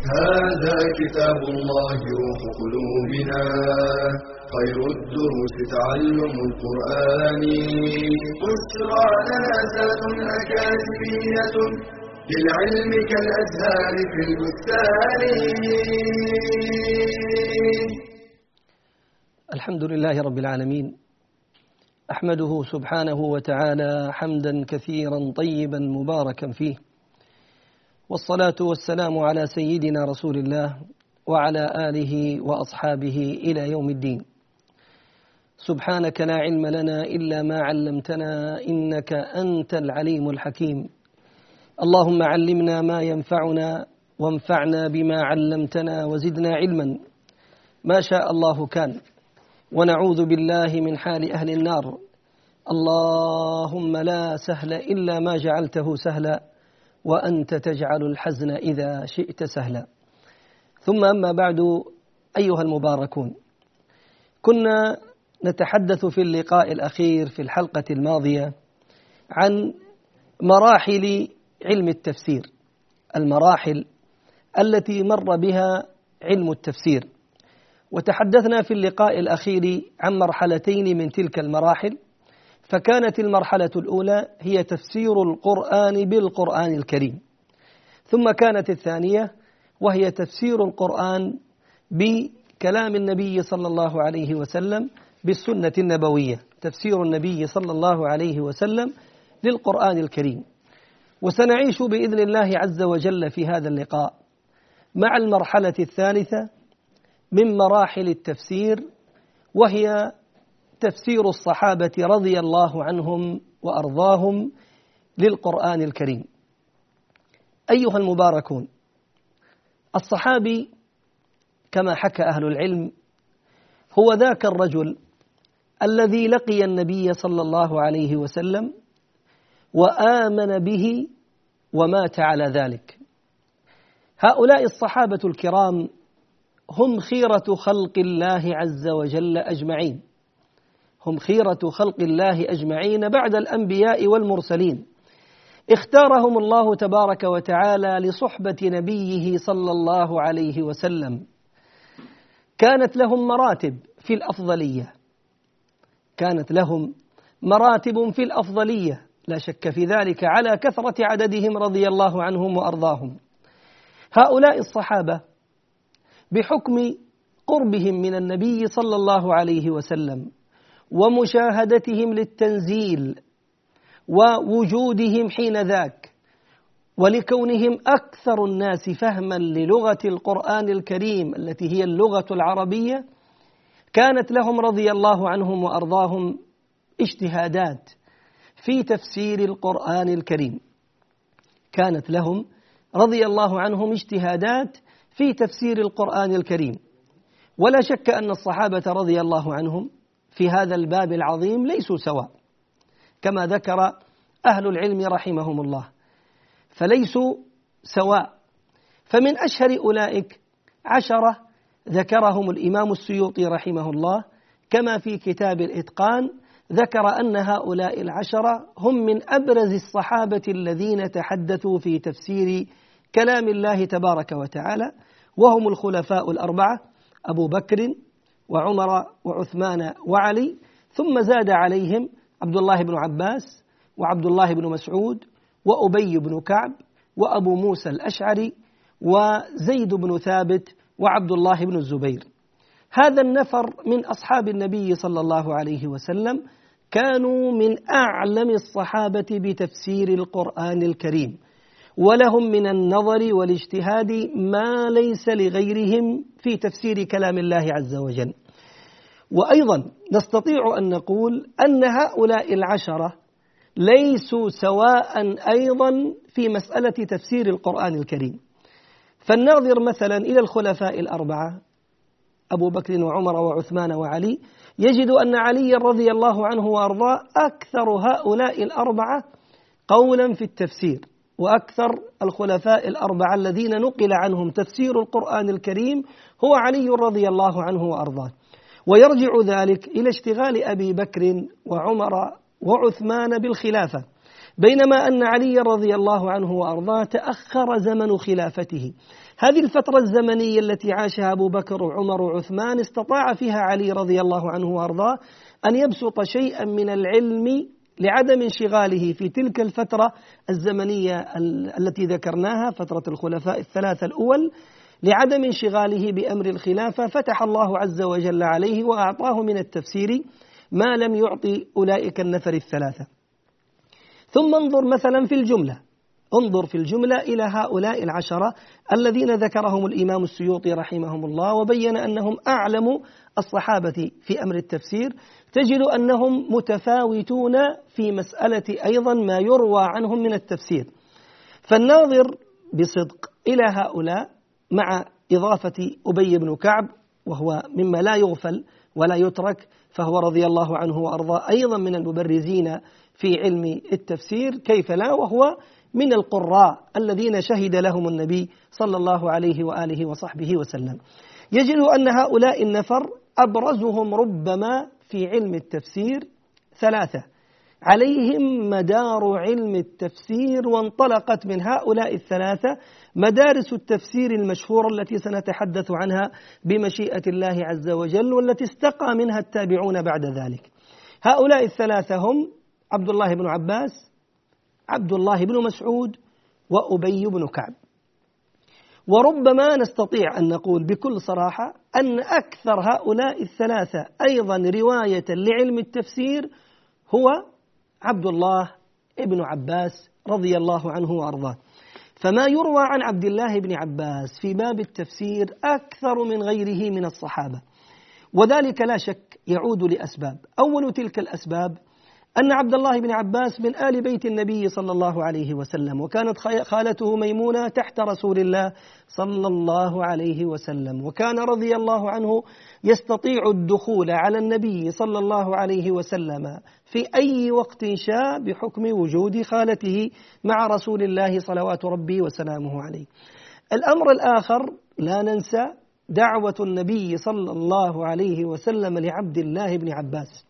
هذا كتاب الله روح قلوبنا خير الدروس تعلم القرآن. بشرى لنا زاد أكاديمية للعلم كالأزهار في البستان. الحمد لله رب العالمين. أحمده سبحانه وتعالى حمدا كثيرا طيبا مباركا فيه. والصلاة والسلام على سيدنا رسول الله وعلى آله وأصحابه إلى يوم الدين. سبحانك لا علم لنا إلا ما علمتنا إنك أنت العليم الحكيم. اللهم علمنا ما ينفعنا وانفعنا بما علمتنا وزدنا علما. ما شاء الله كان. ونعوذ بالله من حال أهل النار. اللهم لا سهل إلا ما جعلته سهلا. وأنت تجعل الحزن إذا شئت سهلا. ثم أما بعد أيها المباركون كنا نتحدث في اللقاء الأخير في الحلقة الماضية عن مراحل علم التفسير المراحل التي مر بها علم التفسير. وتحدثنا في اللقاء الأخير عن مرحلتين من تلك المراحل. فكانت المرحلة الأولى هي تفسير القرآن بالقرآن الكريم. ثم كانت الثانية وهي تفسير القرآن بكلام النبي صلى الله عليه وسلم بالسنة النبوية. تفسير النبي صلى الله عليه وسلم للقرآن الكريم. وسنعيش بإذن الله عز وجل في هذا اللقاء مع المرحلة الثالثة من مراحل التفسير وهي تفسير الصحابة رضي الله عنهم وأرضاهم للقرآن الكريم. أيها المباركون، الصحابي كما حكى أهل العلم هو ذاك الرجل الذي لقي النبي صلى الله عليه وسلم وآمن به ومات على ذلك. هؤلاء الصحابة الكرام هم خيرة خلق الله عز وجل أجمعين هم خيرة خلق الله أجمعين بعد الأنبياء والمرسلين. اختارهم الله تبارك وتعالى لصحبة نبيه صلى الله عليه وسلم. كانت لهم مراتب في الأفضلية. كانت لهم مراتب في الأفضلية. لا شك في ذلك على كثرة عددهم رضي الله عنهم وأرضاهم. هؤلاء الصحابة بحكم قربهم من النبي صلى الله عليه وسلم ومشاهدتهم للتنزيل ووجودهم حين ذاك ولكونهم أكثر الناس فهما للغة القرآن الكريم التي هي اللغة العربية كانت لهم رضي الله عنهم وأرضاهم اجتهادات في تفسير القرآن الكريم. كانت لهم رضي الله عنهم اجتهادات في تفسير القرآن الكريم. ولا شك أن الصحابة رضي الله عنهم في هذا الباب العظيم ليسوا سواء. كما ذكر أهل العلم رحمهم الله. فليسوا سواء. فمن أشهر أولئك عشرة ذكرهم الإمام السيوطي رحمه الله. كما في كتاب الإتقان ذكر أن هؤلاء العشرة هم من أبرز الصحابة الذين تحدثوا في تفسير كلام الله تبارك وتعالى. وهم الخلفاء الأربعة أبو بكر وعمر وعثمان وعلي ثم زاد عليهم عبد الله بن عباس وعبد الله بن مسعود وأبي بن كعب وأبو موسى الأشعري وزيد بن ثابت وعبد الله بن الزبير. هذا النفر من أصحاب النبي صلى الله عليه وسلم كانوا من أعلم الصحابة بتفسير القرآن الكريم ولهم من النظر والاجتهاد ما ليس لغيرهم في تفسير كلام الله عز وجل. وأيضا نستطيع أن نقول أن هؤلاء العشرة ليسوا سواء أيضا في مسألة تفسير القرآن الكريم. فالناظر مثلا إلى الخلفاء الأربعة أبو بكر وعمر وعثمان وعلي. يجد أن علي رضي الله عنه وأرضاه أكثر هؤلاء الأربعة قولا في التفسير وأكثر الخلفاء الأربعة الذين نقل عنهم تفسير القرآن الكريم هو علي رضي الله عنه وأرضاه. ويرجع ذلك إلى اشتغال أبي بكر وعمر وعثمان بالخلافة بينما أن علي رضي الله عنه وأرضاه تأخر زمن خلافته. هذه الفترة الزمنية التي عاشها أبو بكر وعمر وعثمان استطاع فيها علي رضي الله عنه وأرضاه أن يبسط شيئا من العلم لعدم انشغاله في تلك الفترة الزمنية التي ذكرناها فترة الخلفاء الثلاثة الأول. لعدم انشغاله بأمر الخلافة فتح الله عز وجل عليه وأعطاه من التفسير ما لم يعطي أولئك النفر الثلاثة. ثم انظر مثلا في الجملة. انظر في الجملة إلى هؤلاء العشرة الذين ذكرهم الإمام السيوطي رحمهم الله وبين أنهم أعلم الصحابة في أمر التفسير. تجد أنهم متفاوتون في مسألة أيضا ما يروى عنهم من التفسير. فالناظر بصدق إلى هؤلاء مع إضافة أبي بن كعب وهو مما لا يغفل ولا يترك فهو رضي الله عنه وأرضاه. أيضا من المبرزين في علم التفسير كيف لا؟ وهو من القراء الذين شهد لهم النبي صلى الله عليه وآله وصحبه وسلم. يجد أن هؤلاء النفر أبرزهم ربما في علم التفسير ثلاثة. عليهم مدار علم التفسير وانطلقت من هؤلاء الثلاثة مدارس التفسير المشهورة التي سنتحدث عنها بمشيئة الله عز وجل والتي استقى منها التابعون بعد ذلك. هؤلاء الثلاثة هم عبد الله بن عباس، عبد الله بن مسعود، وأبي بن كعب. وربما نستطيع أن نقول بكل صراحة أن أكثر هؤلاء الثلاثة أيضا رواية لعلم التفسير هو عبد الله ابن عباس رضي الله عنه وأرضاه. فما يروى عن عبد الله بن عباس في باب التفسير أكثر من غيره من الصحابة. وذلك لا شك يعود لأسباب، أول تلك الأسباب أن عبد الله بن عباس من آل بيت النبي صلى الله عليه وسلم وكانت خالته ميمونة تحت رسول الله صلى الله عليه وسلم وكان رضي الله عنه يستطيع الدخول على النبي صلى الله عليه وسلم في أي وقت شاء بحكم وجود خالته مع رسول الله صلوات ربي وسلامه عليه. الأمر الآخر لا ننسى دعوة النبي صلى الله عليه وسلم لعبد الله بن عباس.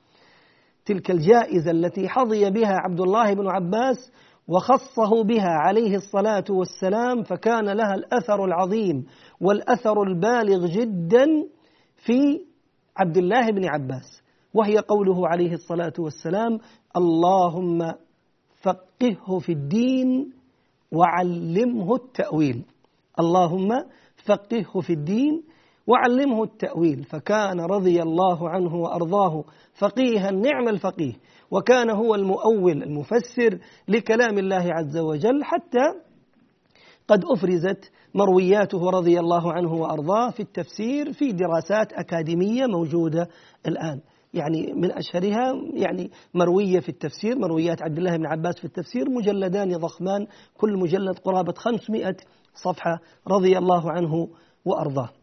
تلك الجائزة التي حظي بها عبد الله بن عباس وخصه بها عليه الصلاة والسلام فكان لها الأثر العظيم والأثر البالغ جدا في عبد الله بن عباس وهي قوله عليه الصلاة والسلام اللهم فقهه في الدين وعلمه التأويل اللهم فقهه في الدين وعلمه التأويل. فكان رضي الله عنه وأرضاه فقيها نعم الفقيه. وكان هو المؤول المفسر لكلام الله عز وجل حتى قد أفرزت مروياته رضي الله عنه وأرضاه في التفسير في دراسات أكاديمية موجودة الآن. يعني من أشهرها يعني مروية في التفسير مرويات عبد الله بن عباس في التفسير مجلدان ضخمان كل مجلد قرابة 500 صفحة رضي الله عنه وأرضاه.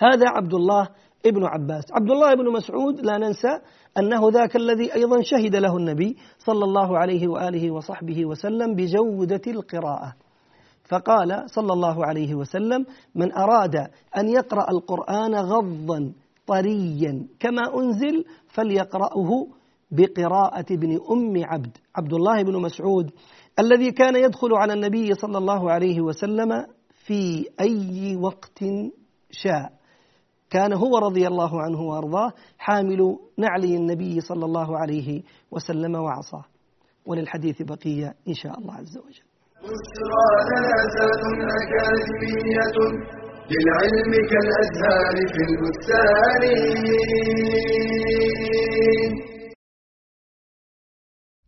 هذا عبد الله ابن عباس. عبد الله بن مسعود لا ننسى أنه ذاك الذي أيضا شهد له النبي صلى الله عليه وآله وصحبه وسلم بجودة القراءة. فقال صلى الله عليه وسلم من أراد أن يقرأ القرآن غضا طريا كما أنزل فليقرأه بقراءة ابن أم عبد. عبد الله بن مسعود الذي كان يدخل على النبي صلى الله عليه وسلم في أي وقت شاء. كان هو رضي الله عنه وأرضاه حامل نعلي النبي صلى الله عليه وسلم وعصاه وللحديث بقية إن شاء الله عز وجل. أكاديمية للعلم كالأزهار في البستان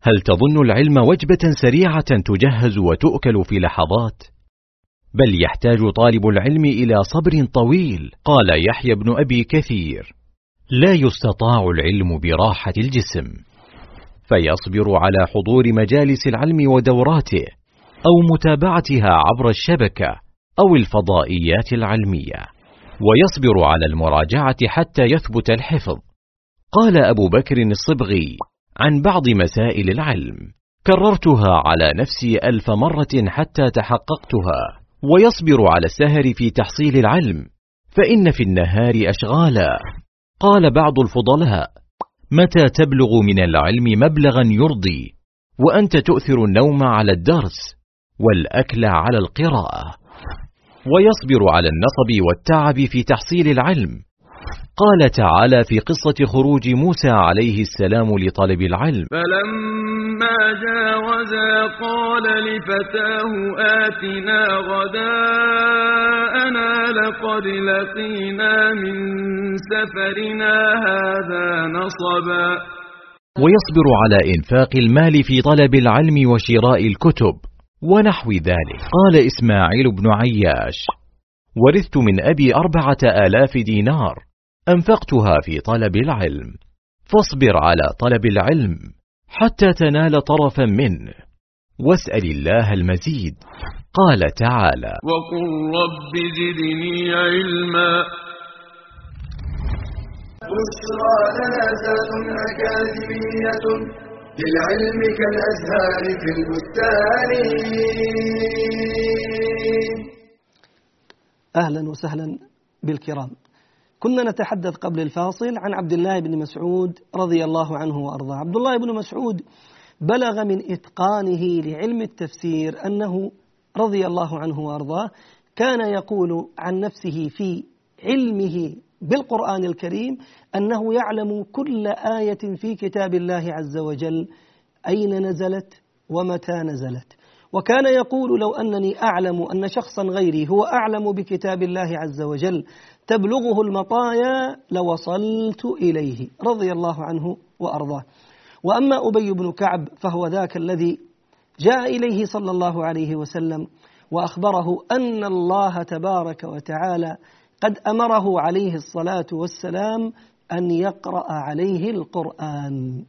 هل تظن العلم وجبة سريعة تجهز وتؤكل في لحظات؟ بل يحتاج طالب العلم إلى صبر طويل قال يحيى بن أبي كثير. لا يستطاع العلم براحة الجسم فيصبر على حضور مجالس العلم ودوراته أو متابعتها عبر الشبكة أو الفضائيات العلمية ويصبر على المراجعة حتى يثبت الحفظ. قال أبو بكر الصبغي عن بعض مسائل العلم كررتها على نفسي ألف مرة حتى تحققتها. ويصبر على السهر في تحصيل العلم فإن في النهار أشغالا. قال بعض الفضلاء متى تبلغ من العلم مبلغا يرضي وأنت تؤثر النوم على الدرس والأكل على القراءة. ويصبر على النصب والتعب في تحصيل العلم قال تعالى في قصة خروج موسى عليه السلام لطلب العلم. فلما جاوزا قال لفتاه آتنا غداءنا لقد لقينا من سفرنا هذا نصبا. ويصبر على إنفاق المال في طلب العلم وشراء الكتب ونحو ذلك. قال إسماعيل بن عياش ورثت من أبي أربعة آلاف دينار. أنفقتها في طلب العلم. فاصبر على طلب العلم حتى تنال طرفا منه. واسأل الله المزيد. قال تعالى وقل رب زدني علما. بشرى لنا أكاديمية للعلم كالأزهار في البستان. أهلا وسهلا بالكرام. كنا نتحدث قبل الفاصل عن عبد الله بن مسعود رضي الله عنه وأرضاه. عبد الله بن مسعود بلغ من إتقانه لعلم التفسير أنه رضي الله عنه وأرضاه كان يقول عن نفسه في علمه بالقرآن الكريم أنه يعلم كل آية في كتاب الله عز وجل أين نزلت ومتى نزلت. وكان يقول لو أنني أعلم أن شخصا غيري هو أعلم بكتاب الله عز وجل تبلغه المطايا لوصلت إليه رضي الله عنه وأرضاه. وأما أبي بن كعب فهو ذاك الذي جاء إليه صلى الله عليه وسلم وأخبره أن الله تبارك وتعالى قد أمره عليه الصلاة والسلام أن يقرأ عليه القرآن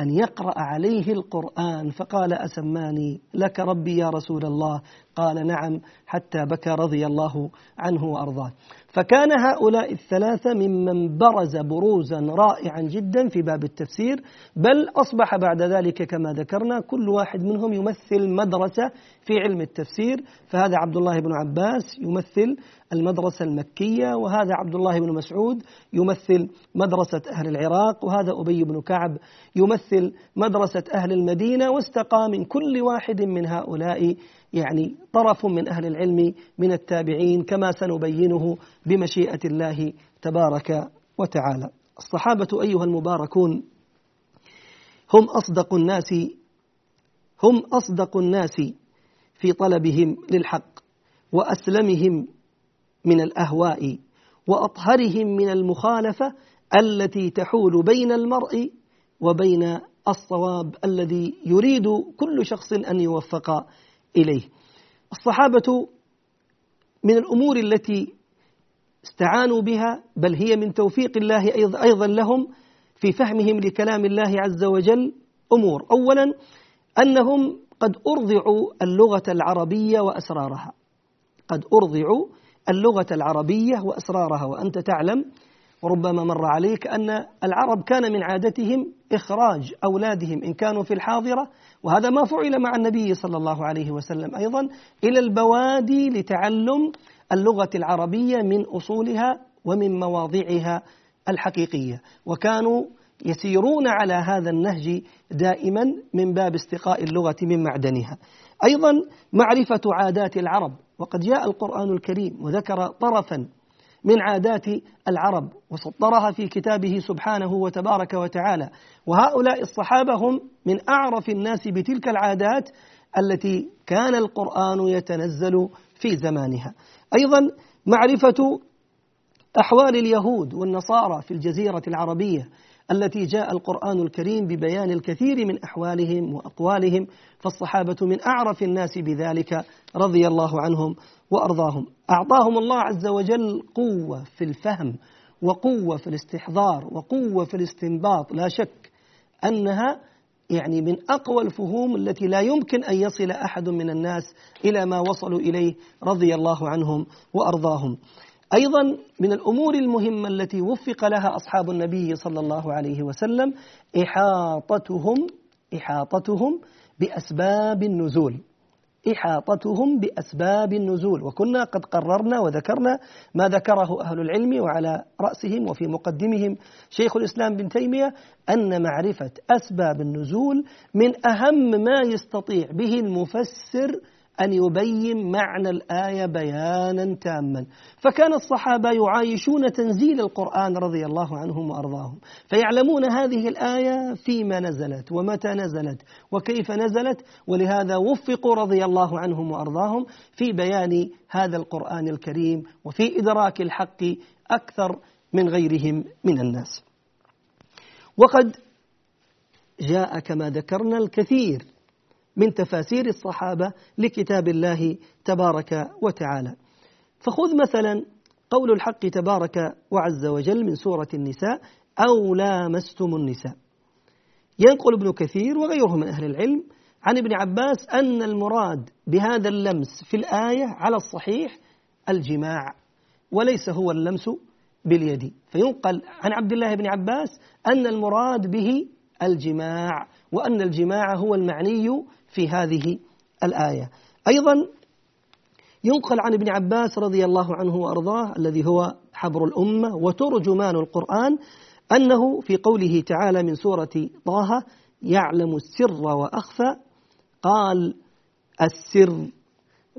أن يقرأ عليه القرآن. فقال أسماني لك ربي يا رسول الله؟ قال نعم حتى بكى رضي الله عنه وأرضاه. فكان هؤلاء الثلاثة ممن برز بروزا رائعا جدا في باب التفسير بل أصبح بعد ذلك كما ذكرنا كل واحد منهم يمثل مدرسة في علم التفسير فهذا عبد الله بن عباس يمثل المدرسة المكية وهذا عبد الله بن مسعود يمثل مدرسة أهل العراق وهذا أبي بن كعب يمثل مدرسة أهل المدينة واستقى من كل واحد من هؤلاء يعني طرف من أهل العلم من التابعين كما سنبينه بمشيئة الله تبارك وتعالى. الصحابة أيها المباركون هم أصدق الناس هم أصدق الناس في طلبهم للحق وأسلمهم من الأهواء وأطهرهم من المخالفة التي تحول بين المرء وبين الصواب الذي يريد كل شخص أن يوفق إليه. الصحابة من الأمور التي استعانوا بها بل هي من توفيق الله أيضا لهم في فهمهم لكلام الله عز وجل. أمور. أولا أنهم قد أرضعوا اللغة العربية وأسرارها. قد أرضعوا اللغة العربية وأسرارها وأنت تعلم وربما مر عليك أن العرب كان من عادتهم إخراج أولادهم إن كانوا في الحاضرة وهذا ما فعل مع النبي صلى الله عليه وسلم. أيضا إلى البوادي لتعلم اللغة العربية من أصولها ومن مواضعها الحقيقية. وكانوا يسيرون على هذا النهج دائما من باب استقاء اللغة من معدنها. أيضا معرفة عادات العرب وقد جاء القرآن الكريم وذكر طرفا من عادات العرب وسطرها في كتابه سبحانه وتبارك وتعالى. وهؤلاء الصحابة هم من أعرف الناس بتلك العادات التي كان القرآن يتنزل في زمانها. أيضا معرفة أحوال اليهود والنصارى في الجزيرة العربية. التي جاء القرآن الكريم ببيان الكثير من أحوالهم وأقوالهم فالصحابة من أعرف الناس بذلك رضي الله عنهم وأرضاهم. أعطاهم الله عز وجل قوة في الفهم وقوة في الاستحضار وقوة في الاستنباط. لا شك أنها يعني من أقوى الفهوم التي لا يمكن أن يصل أحد من الناس إلى ما وصلوا إليه رضي الله عنهم وأرضاهم. أيضا من الأمور المهمة التي وفق لها أصحاب النبي صلى الله عليه وسلم إحاطتهم إحاطتهم بأسباب النزول. إحاطتهم بأسباب النزول. وكنا قد قررنا وذكرنا ما ذكره أهل العلم وعلى رأسهم وفي مقدمهم شيخ الإسلام بن تيمية أن معرفة أسباب النزول من أهم ما يستطيع به المفسر أن يبين معنى الآية بيانا تاما. فكان الصحابة يعايشون تنزيل القرآن رضي الله عنهم وأرضاهم فيعلمون هذه الآية فيما نزلت ومتى نزلت وكيف نزلت ولهذا وفقوا رضي الله عنهم وأرضاهم في بيان هذا القرآن الكريم وفي إدراك الحق أكثر من غيرهم من الناس. وقد جاء كما ذكرنا الكثير من تفاسير الصحابة لكتاب الله تبارك وتعالى. فخذ مثلا قول الحق تبارك وعز وجل من سورة النساء أو لامستم النساء. ينقل ابن كثير وغيره من أهل العلم عن ابن عباس أن المراد بهذا اللمس في الآية على الصحيح الجماع وليس هو اللمس باليد. فينقل عن عبد الله بن عباس أن المراد به الجماع وأن الجماع هو المعني في هذه الآية. أيضا ينقل عن ابن عباس رضي الله عنه وأرضاه الذي هو حبر الأمة وترجمان القرآن أنه في قوله تعالى من سورة طه يعلم السر وأخفى قال السر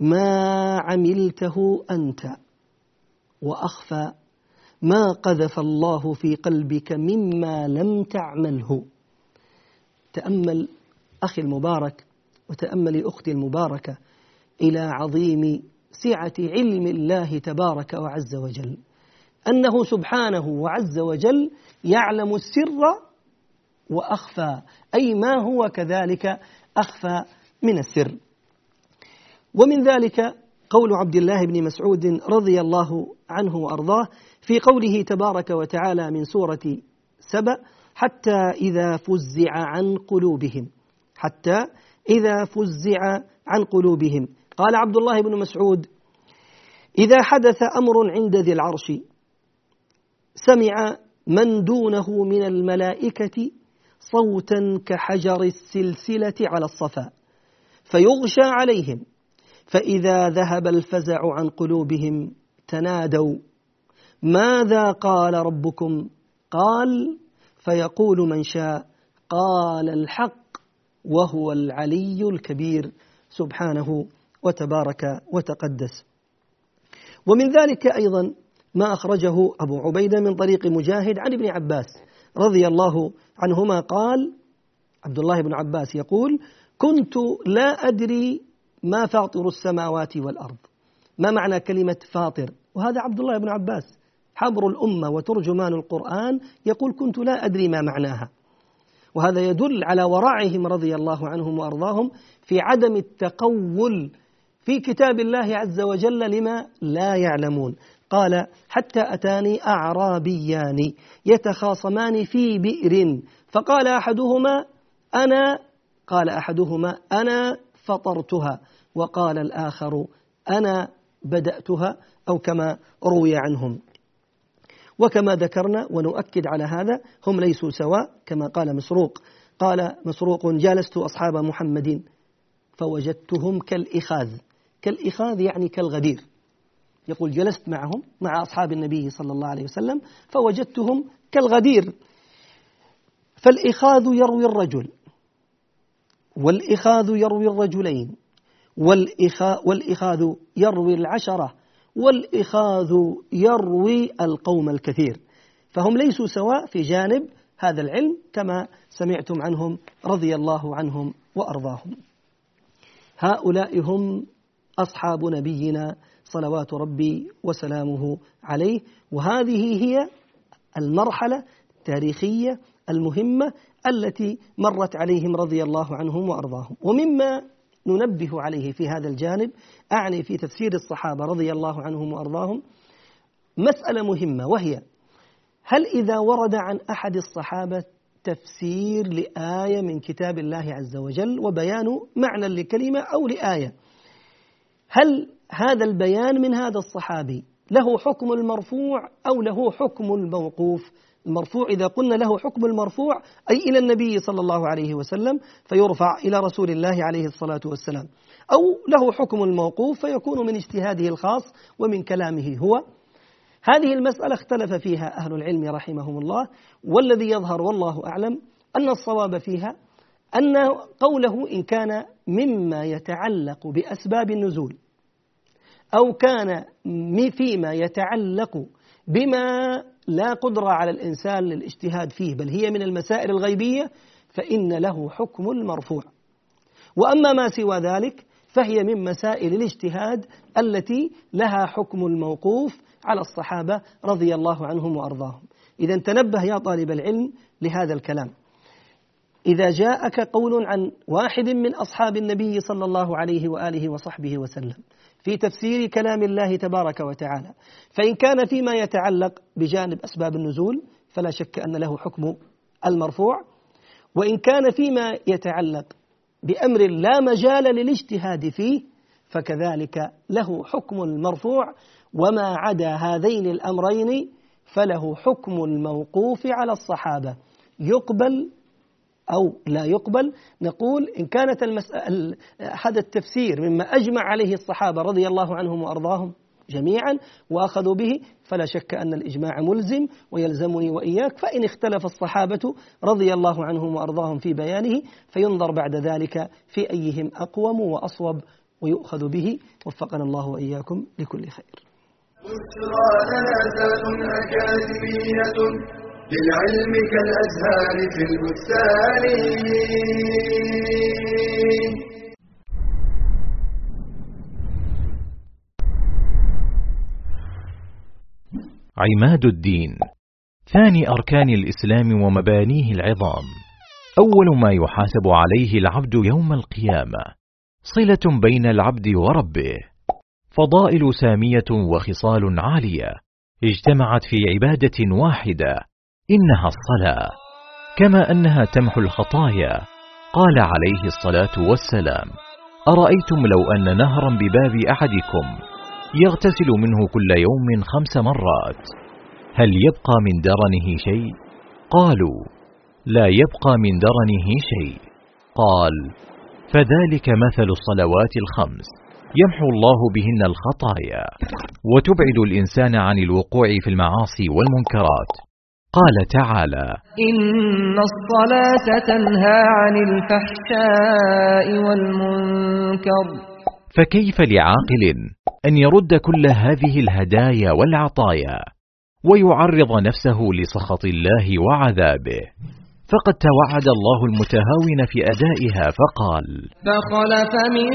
ما عملته أنت وأخفى ما قذف الله في قلبك مما لم تعمله. تأمل أخي المبارك وتأملي أختي المباركة إلى عظيم سعة علم الله تبارك وعز وجل. أنه سبحانه وعز وجل يعلم السر وأخفى أي ما هو كذلك أخفى من السر. ومن ذلك قول عبد الله بن مسعود رضي الله عنه وأرضاه في قوله تبارك وتعالى من سورة سبأ حتى إذا فزع عن قلوبهم حتى إذا فزع عن قلوبهم. قال عبد الله بن مسعود إذا حدث أمر عند ذي العرش سمع من دونه من الملائكة صوتا كحجر السلسلة على الصفا فيغشى عليهم فإذا ذهب الفزع عن قلوبهم تنادوا ماذا قال ربكم؟ قال فيقول من شاء. قال الحق وهو العلي الكبير سبحانه وتبارك وتقدس. ومن ذلك أيضا ما أخرجه أبو عبيدة من طريق مجاهد عن ابن عباس رضي الله عنهما قال عبد الله بن عباس يقول كنت لا أدري ما فاطر السماوات والأرض. ما معنى كلمة فاطر؟ وهذا عبد الله بن عباس حبر الأمة وترجمان القرآن يقول كنت لا أدري ما معناها. وهذا يدل على ورعهم رضي الله عنهم وأرضاهم في عدم التقول في كتاب الله عز وجل لما لا يعلمون. قال حتى أتاني أعرابيان يتخاصمان في بئر فقال أحدهما أنا قال أحدهما أنا فطرتها وقال الآخر أنا بدأتها أو كما روي عنهم. وكما ذكرنا ونؤكد على هذا هم ليسوا سواء كما قال مسروق. قال مسروق جالست أصحاب محمد فوجدتهم كالإخاذ. كالإخاذ يعني كالغدير. يقول جلست معهم مع أصحاب النبي صلى الله عليه وسلم فوجدتهم كالغدير. فالإخاذ يروي الرجل والإخاذ يروي الرجلين والإخاذ يروي العشرة. والإخاذ يروي القوم الكثير. فهم ليسوا سواء في جانب هذا العلم كما سمعتم عنهم رضي الله عنهم وأرضاهم. هؤلاء هم أصحاب نبينا صلوات ربي وسلامه عليه وهذه هي المرحلة التاريخية المهمة التي مرت عليهم رضي الله عنهم وأرضاهم. ومما ننبه عليه في هذا الجانب. أعني في تفسير الصحابة رضي الله عنهم وأرضاهم مسألة مهمة وهي هل إذا ورد عن أحد الصحابة تفسير لآية من كتاب الله عز وجل وبيان معنى لكلمة أو لآية هل هذا البيان من هذا الصحابي له حكم المرفوع أو له حكم الموقوف؟ المرفوع إذا قلنا له حكم المرفوع أي إلى النبي صلى الله عليه وسلم فيرفع إلى رسول الله عليه الصلاة والسلام. أو له حكم الموقوف فيكون من اجتهاده الخاص ومن كلامه هو. هذه المسألة اختلف فيها أهل العلم رحمهم الله والذي يظهر والله أعلم أن الصواب فيها أن قوله إن كان مما يتعلق بأسباب النزول أو كان فيما يتعلق بما لا قدرة على الإنسان للاجتهاد فيه بل هي من المسائل الغيبية فإن له حكم المرفوع. وأما ما سوى ذلك فهي من مسائل الاجتهاد التي لها حكم الموقوف على الصحابة رضي الله عنهم وأرضاهم. إذا تنبه يا طالب العلم لهذا الكلام. إذا جاءك قول عن واحد من أصحاب النبي صلى الله عليه وآله وصحبه وسلم في تفسير كلام الله تبارك وتعالى فإن كان فيما يتعلق بجانب أسباب النزول فلا شك أن له حكم المرفوع وإن كان فيما يتعلق بأمر لا مجال للاجتهاد فيه فكذلك له حكم المرفوع وما عدا هذين الأمرين فله حكم الموقوف على الصحابة يقبل أو لا يقبل نقول إن كانت المسألة هذا التفسير مما أجمع عليه الصحابة رضي الله عنهم وأرضاهم جميعا وأخذوا به فلا شك أن الإجماع ملزم ويلزمني وإياك فإن اختلف الصحابة رضي الله عنهم وأرضاهم في بيانه فينظر بعد ذلك في أيهم أقوم وأصوب ويؤخذ به. وفقنا الله وإياكم لكل خير. للعلم كالأزهار في البستان. عماد الدين. ثاني أركان الإسلام ومبانيه العظام. أول ما يحاسب عليه العبد يوم القيامة. صلة بين العبد وربه. فضائل سامية وخصال عالية. اجتمعت في عبادة واحدة. إنها الصلاة كما أنها تمحو الخطايا. قال عليه الصلاة والسلام أرأيتم لو أن نهرا بباب أحدكم يغتسل منه كل يوم خمس مرات هل يبقى من درنه شيء؟ قالوا لا يبقى من درنه شيء. قال فذلك مثل الصلوات الخمس يمحو الله بهن الخطايا. وتبعد الإنسان عن الوقوع في المعاصي والمنكرات. قال تعالى إن الصلاة تنهى عن الفحشاء والمنكر. فكيف لعاقل أن يرد كل هذه الهدايا والعطايا ويعرض نفسه لسخط الله وعذابه؟ فقد توعد الله المتهاون في أدائها فقال فخلف من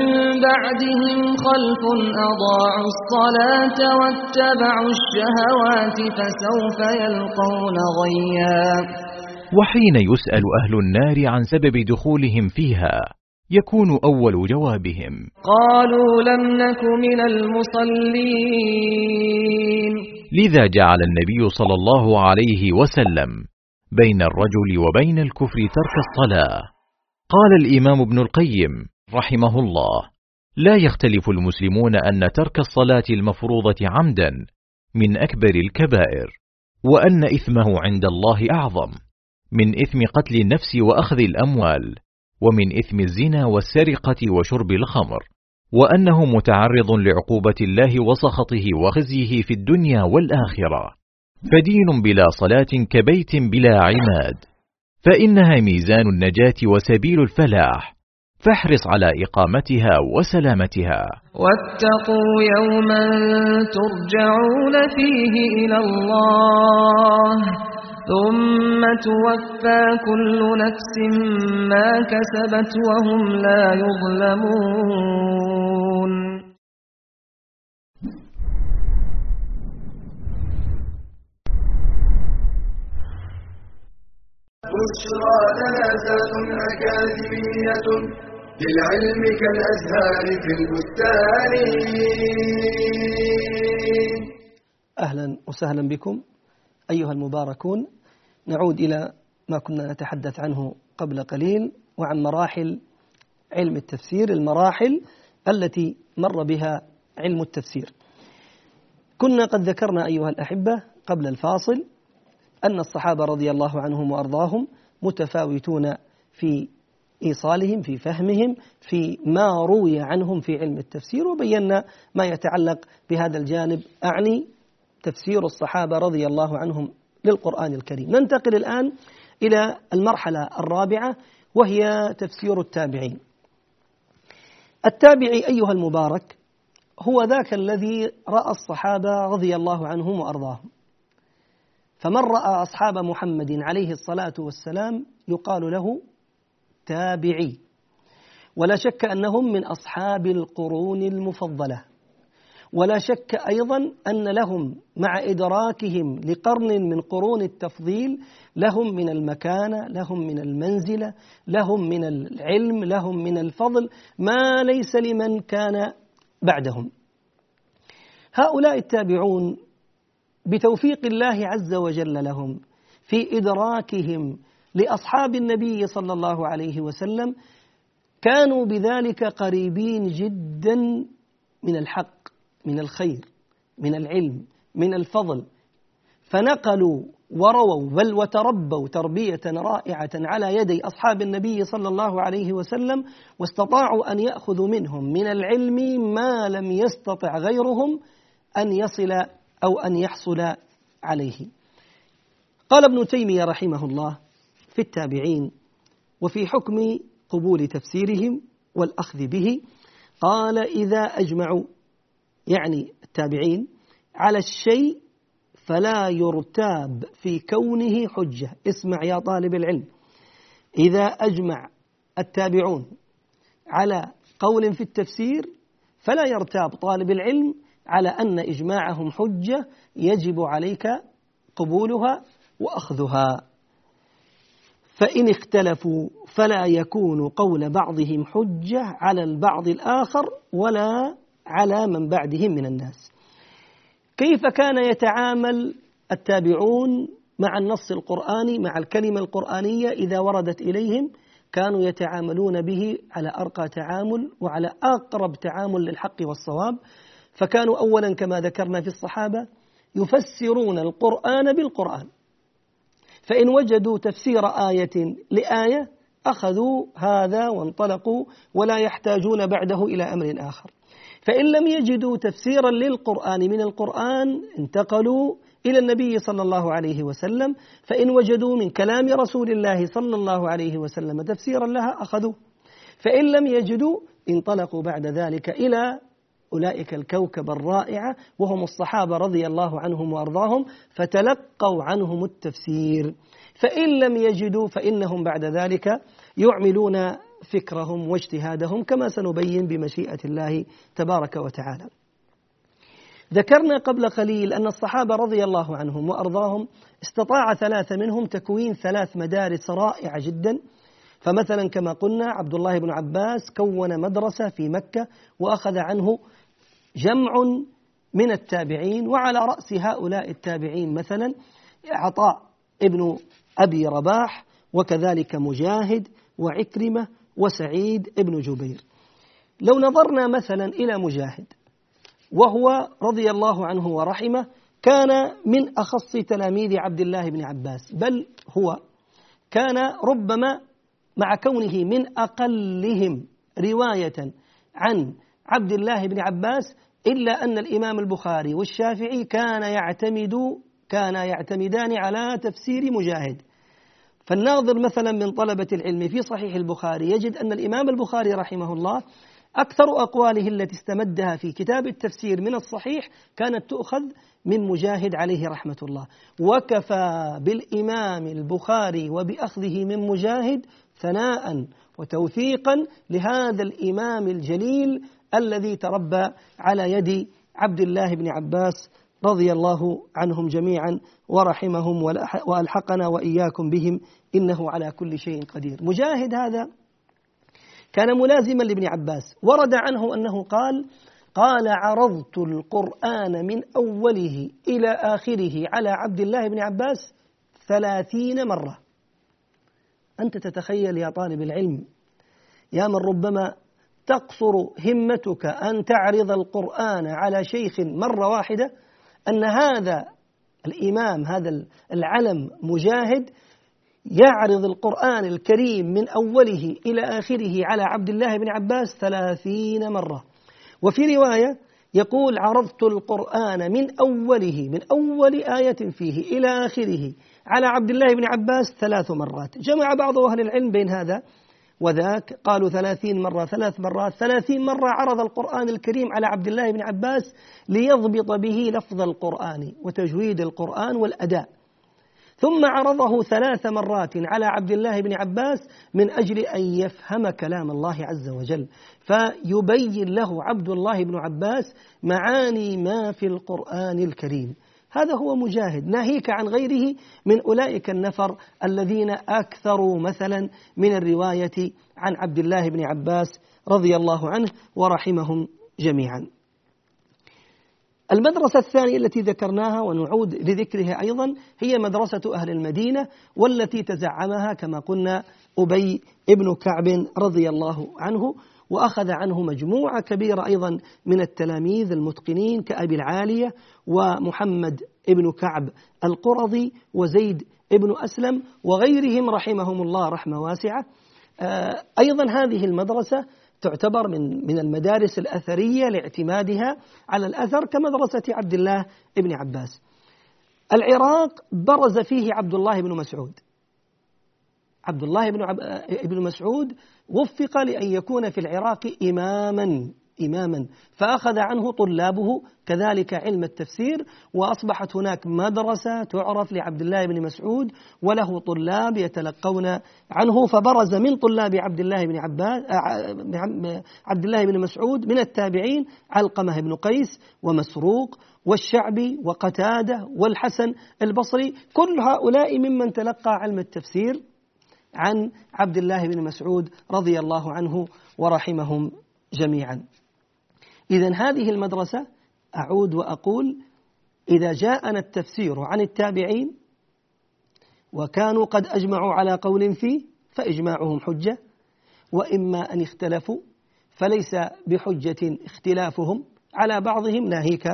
بعدهم خلف أضاعوا الصلاة واتبعوا الشهوات فسوف يلقون غيا. وحين يسأل أهل النار عن سبب دخولهم فيها يكون أول جوابهم قالوا لم نك من المصلين. لذا جعل النبي صلى الله عليه وسلم بين الرجل وبين الكفر ترك الصلاة. قال الإمام ابن القيم رحمه الله لا يختلف المسلمون أن ترك الصلاة المفروضة عمدا من أكبر الكبائر وأن إثمه عند الله أعظم من إثم قتل النفس وأخذ الأموال ومن إثم الزنا والسرقة وشرب الخمر وأنه متعرض لعقوبة الله وسخطه وخزيه في الدنيا والآخرة. فدين بلا صلاة كبيت بلا عماد. فإنها ميزان النجاة وسبيل الفلاح. فاحرص على إقامتها وسلامتها. واتقوا يوما ترجعون فيه إلى الله. ثم توفى كل نفس ما كسبت وهم لا يظلمون. بشرى لنا أكاديمية للعلم كالأزهار في البستان. أهلا وسهلا بكم. أيها المباركون نعود إلى ما كنا نتحدث عنه قبل قليل وعن مراحل علم التفسير المراحل التي مر بها علم التفسير. كنا قد ذكرنا أيها الأحبة قبل الفاصل أن الصحابة رضي الله عنهم وأرضاهم متفاوتون في إيصالهم في فهمهم في ما روي عنهم في علم التفسير وبينا ما يتعلق بهذا الجانب. أعني تفسير الصحابة رضي الله عنهم للقرآن الكريم. ننتقل الآن إلى المرحلة الرابعة وهي تفسير التابعين. التابعي أيها المبارك هو ذاك الذي رأى الصحابة رضي الله عنهم وأرضاهم. فمن رأى أصحاب محمد عليه الصلاة والسلام يقال له تابعي. ولا شك أنهم من أصحاب القرون المفضلة. ولا شك أيضا أن لهم مع إدراكهم لقرن من قرون التفضيل لهم من المكانة لهم من المنزلة لهم من العلم لهم من الفضل ما ليس لمن كان بعدهم. هؤلاء التابعون بتوفيق الله عز وجل لهم في إدراكهم لأصحاب النبي صلى الله عليه وسلم كانوا بذلك قريبين جدا من الحق من الخير من العلم من الفضل. فنقلوا ورووا بل وتربوا تربية رائعة على يدي أصحاب النبي صلى الله عليه وسلم واستطاعوا أن يأخذوا منهم من العلم ما لم يستطع غيرهم أن يصل أو أن يحصل عليه. قال ابن تيمية رحمه الله في التابعين وفي حكم قبول تفسيرهم والأخذ به قال إذا أجمعوا يعني التابعين على الشيء فلا يرتاب في كونه حجة. اسمع يا طالب العلم. إذا أجمع التابعون على قول في التفسير فلا يرتاب طالب العلم على أن إجماعهم حجة يجب عليك قبولها وأخذها. فإن اختلفوا فلا يكون قول بعضهم حجة على البعض الآخر ولا على من بعدهم من الناس. كيف كان يتعامل التابعون مع النص القرآني مع الكلمة القرآنية إذا وردت إليهم؟ كانوا يتعاملون به على أرقى تعامل وعلى أقرب تعامل للحق والصواب. فكانوا أولا كما ذكرنا في الصحابة يفسرون القرآن بالقرآن. فإن وجدوا تفسير آية لآية أخذوا هذا وانطلقوا ولا يحتاجون بعده إلى أمر آخر. فإن لم يجدوا تفسيرا للقرآن من القرآن انتقلوا إلى النبي صلى الله عليه وسلم. فإن وجدوا من كلام رسول الله صلى الله عليه وسلم تفسيرا لها أخذوا. فإن لم يجدوا انطلقوا بعد ذلك إلى أولئك الكوكب الرائعة وهم الصحابة رضي الله عنهم وأرضاهم فتلقوا عنهم التفسير فإن لم يجدوا فإنهم بعد ذلك يعملون فكرهم واجتهادهم كما سنبين بمشيئة الله تبارك وتعالى. ذكرنا قبل قليل أن الصحابة رضي الله عنهم وأرضاهم استطاع ثلاثة منهم تكوين ثلاث مدارس رائعة جدا فمثلا كما قلنا عبد الله بن عباس كون مدرسة في مكة وأخذ عنه جمع من التابعين وعلى رأس هؤلاء التابعين مثلا عطاء ابن أبي رباح وكذلك مجاهد وعكرمة وسعيد ابن جبير. لو نظرنا مثلا إلى مجاهد وهو رضي الله عنه ورحمه كان من أخص تلاميذ عبد الله بن عباس بل هو كان ربما مع كونه من أقلهم رواية عن عبد الله بن عباس إلا أن الإمام البخاري والشافعي كان يعتمد كان يعتمدان على تفسير مجاهد. فالناظر مثلا من طلبة العلم في صحيح البخاري يجد أن الإمام البخاري رحمه الله أكثر أقواله التي استمدها في كتاب التفسير من الصحيح كانت تؤخذ من مجاهد عليه رحمة الله. وكفى بالإمام البخاري وبأخذه من مجاهد ثناء وتوثيقا لهذا الإمام الجليل الذي تربى على يد عبد الله بن عباس رضي الله عنهم جميعا ورحمهم وألحقنا وإياكم بهم إنه على كل شيء قدير. مجاهد هذا كان ملازما لابن عباس، ورد عنه أنه قال: قال عرضت القرآن من أوله إلى آخره على عبد الله بن عباس ثلاثين مرة أنت تتخيل يا طالب العلم يا من ربما تقصر همتك أن تعرض القرآن على شيخ مرة واحدة؟ أن هذا الإمام هذا العلم مجاهد يعرض القرآن الكريم من أوله إلى آخره على عبد الله بن عباس ثلاثين مرة. وفي رواية يقول عرضت القرآن من أوله من أول آية فيه إلى آخره على عبد الله بن عباس ثلاث مرات. جمع بعض أهل العلم بين هذا وذاك قالوا ثلاثين مرة ثلاث مرات ثلاثين مرة عرض القرآن الكريم على عبد الله بن عباس ليضبط به لفظ القرآن وتجويد القرآن والأداء. ثم عرضه ثلاث مرات على عبد الله بن عباس من أجل أن يفهم كلام الله عز وجل. فيبين له عبد الله بن عباس معاني ما في القرآن الكريم. هذا هو مجاهد ناهيك عن غيره من أولئك النفر الذين أكثروا مثلا من الرواية عن عبد الله بن عباس رضي الله عنه ورحمهم جميعا. المدرسة الثانية التي ذكرناها ونعود لذكرها أيضا هي مدرسة أهل المدينة والتي تزعمها كما قلنا أبي ابن كعب رضي الله عنه وأخذ عنه مجموعة كبيرة أيضا من التلاميذ المتقنين كأبي العالية ومحمد ابن كعب القرظي وزيد ابن أسلم وغيرهم رحمهم الله رحمة واسعة آه، أيضا هذه المدرسة تعتبر من من المدارس الأثرية لاعتمادها على الأثر كمدرسة عبد الله بن عباس. العراق برز فيه عبد الله بن مسعود. عبد الله بن عب... ابن مسعود وفق لأن يكون في العراق إماما إماما. فأخذ عنه طلابه كذلك علم التفسير وأصبحت هناك مدرسة تعرف لعبد الله بن مسعود وله طلاب يتلقون عنه. فبرز من طلاب عبد الله بن عباس عبد الله بن مسعود من التابعين علقمة بن قيس ومسروق والشعبي وقتادة والحسن البصري. كل هؤلاء ممن تلقى علم التفسير عن عبد الله بن مسعود رضي الله عنه ورحمهم جميعا إذا هذه المدرسة أعود وأقول إذا جاءنا التفسير عن التابعين وكانوا قد أجمعوا على قول فيه فإجماعهم حجة وإما أن اختلفوا فليس بحجة اختلافهم على بعضهم ناهيك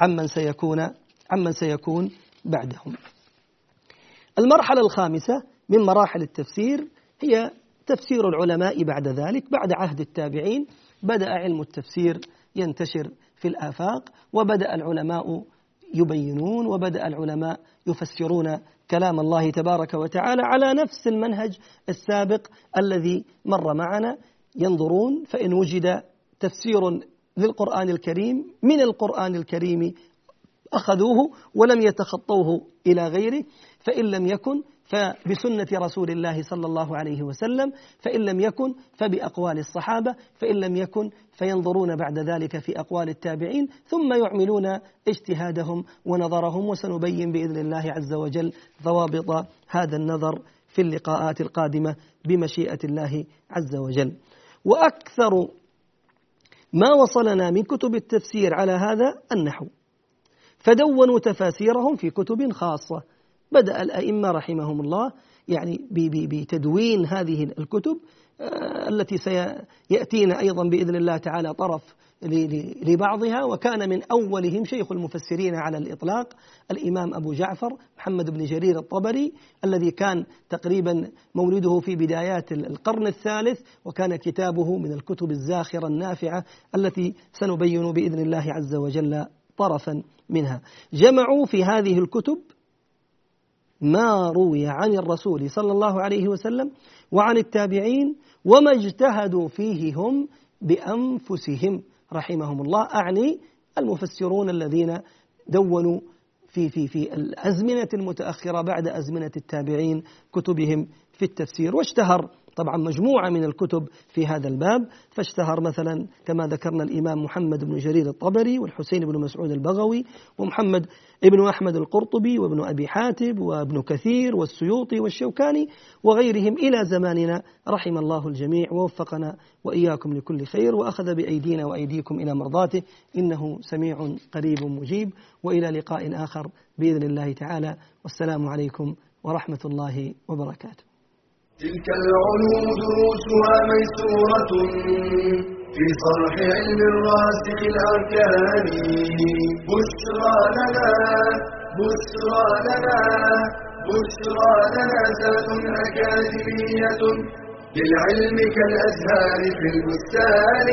عمن سيكون عمن سيكون بعدهم. المرحلة الخامسة من مراحل التفسير هي تفسير العلماء بعد ذلك بعد عهد التابعين بدأ علم التفسير ينتشر في الآفاق وبدأ العلماء يبينون وبدأ العلماء يفسرون كلام الله تبارك وتعالى على نفس المنهج السابق الذي مر معنا. ينظرون فإن وجد تفسير للقرآن الكريم من القرآن الكريم أخذوه ولم يتخطوه إلى غيره فإن لم يكن فبسنة رسول الله صلى الله عليه وسلم فإن لم يكن فبأقوال الصحابة فإن لم يكن فينظرون بعد ذلك في أقوال التابعين ثم يعملون اجتهادهم ونظرهم وسنبين بإذن الله عز وجل ضوابط هذا النظر في اللقاءات القادمة بمشيئة الله عز وجل. وأكثر ما وصلنا من كتب التفسير على هذا النحو. فدونوا تفاسيرهم في كتب خاصة. بدأ الأئمة رحمهم الله يعني بتدوين هذه الكتب آه، التي سيأتينا أيضا بإذن الله تعالى طرف لبعضها وكان من أولهم شيخ المفسرين على الإطلاق الإمام أبو جعفر محمد بن جرير الطبري الذي كان تقريبا مولده في بدايات القرن الثالث وكان كتابه من الكتب الزاخرة النافعة التي سنبين بإذن الله عز وجل طرفا منها. جمعوا في هذه الكتب ما روي عن الرسول صلى الله عليه وسلم وعن التابعين وما اجتهدوا فيه هم بأنفسهم. رحمهم الله. أعني المفسرون الذين دونوا في في في الأزمنة المتأخرة بعد أزمنة التابعين كتبهم في التفسير. واشتهر طبعا مجموعة من الكتب في هذا الباب. فاشتهر مثلا كما ذكرنا الإمام محمد بن جرير الطبري والحسين بن مسعود البغوي ومحمد ابن أحمد القرطبي وابن أبي حاتب وابن كثير والسيوطي والشوكاني وغيرهم إلى زماننا. رحم الله الجميع ووفقنا وإياكم لكل خير وأخذ بأيدينا وأيديكم إلى مرضاته. إنه سميع قريب مجيب وإلى لقاء آخر بإذن الله تعالى. والسلام عليكم ورحمة الله وبركاته. تلك العلوم دروسها ميسورة في صرح علم الراسخ الأركان. بشرى لنا بشرى لنا بشرى لنا ذات أكاديمية للعلم كالأزهار في البستان.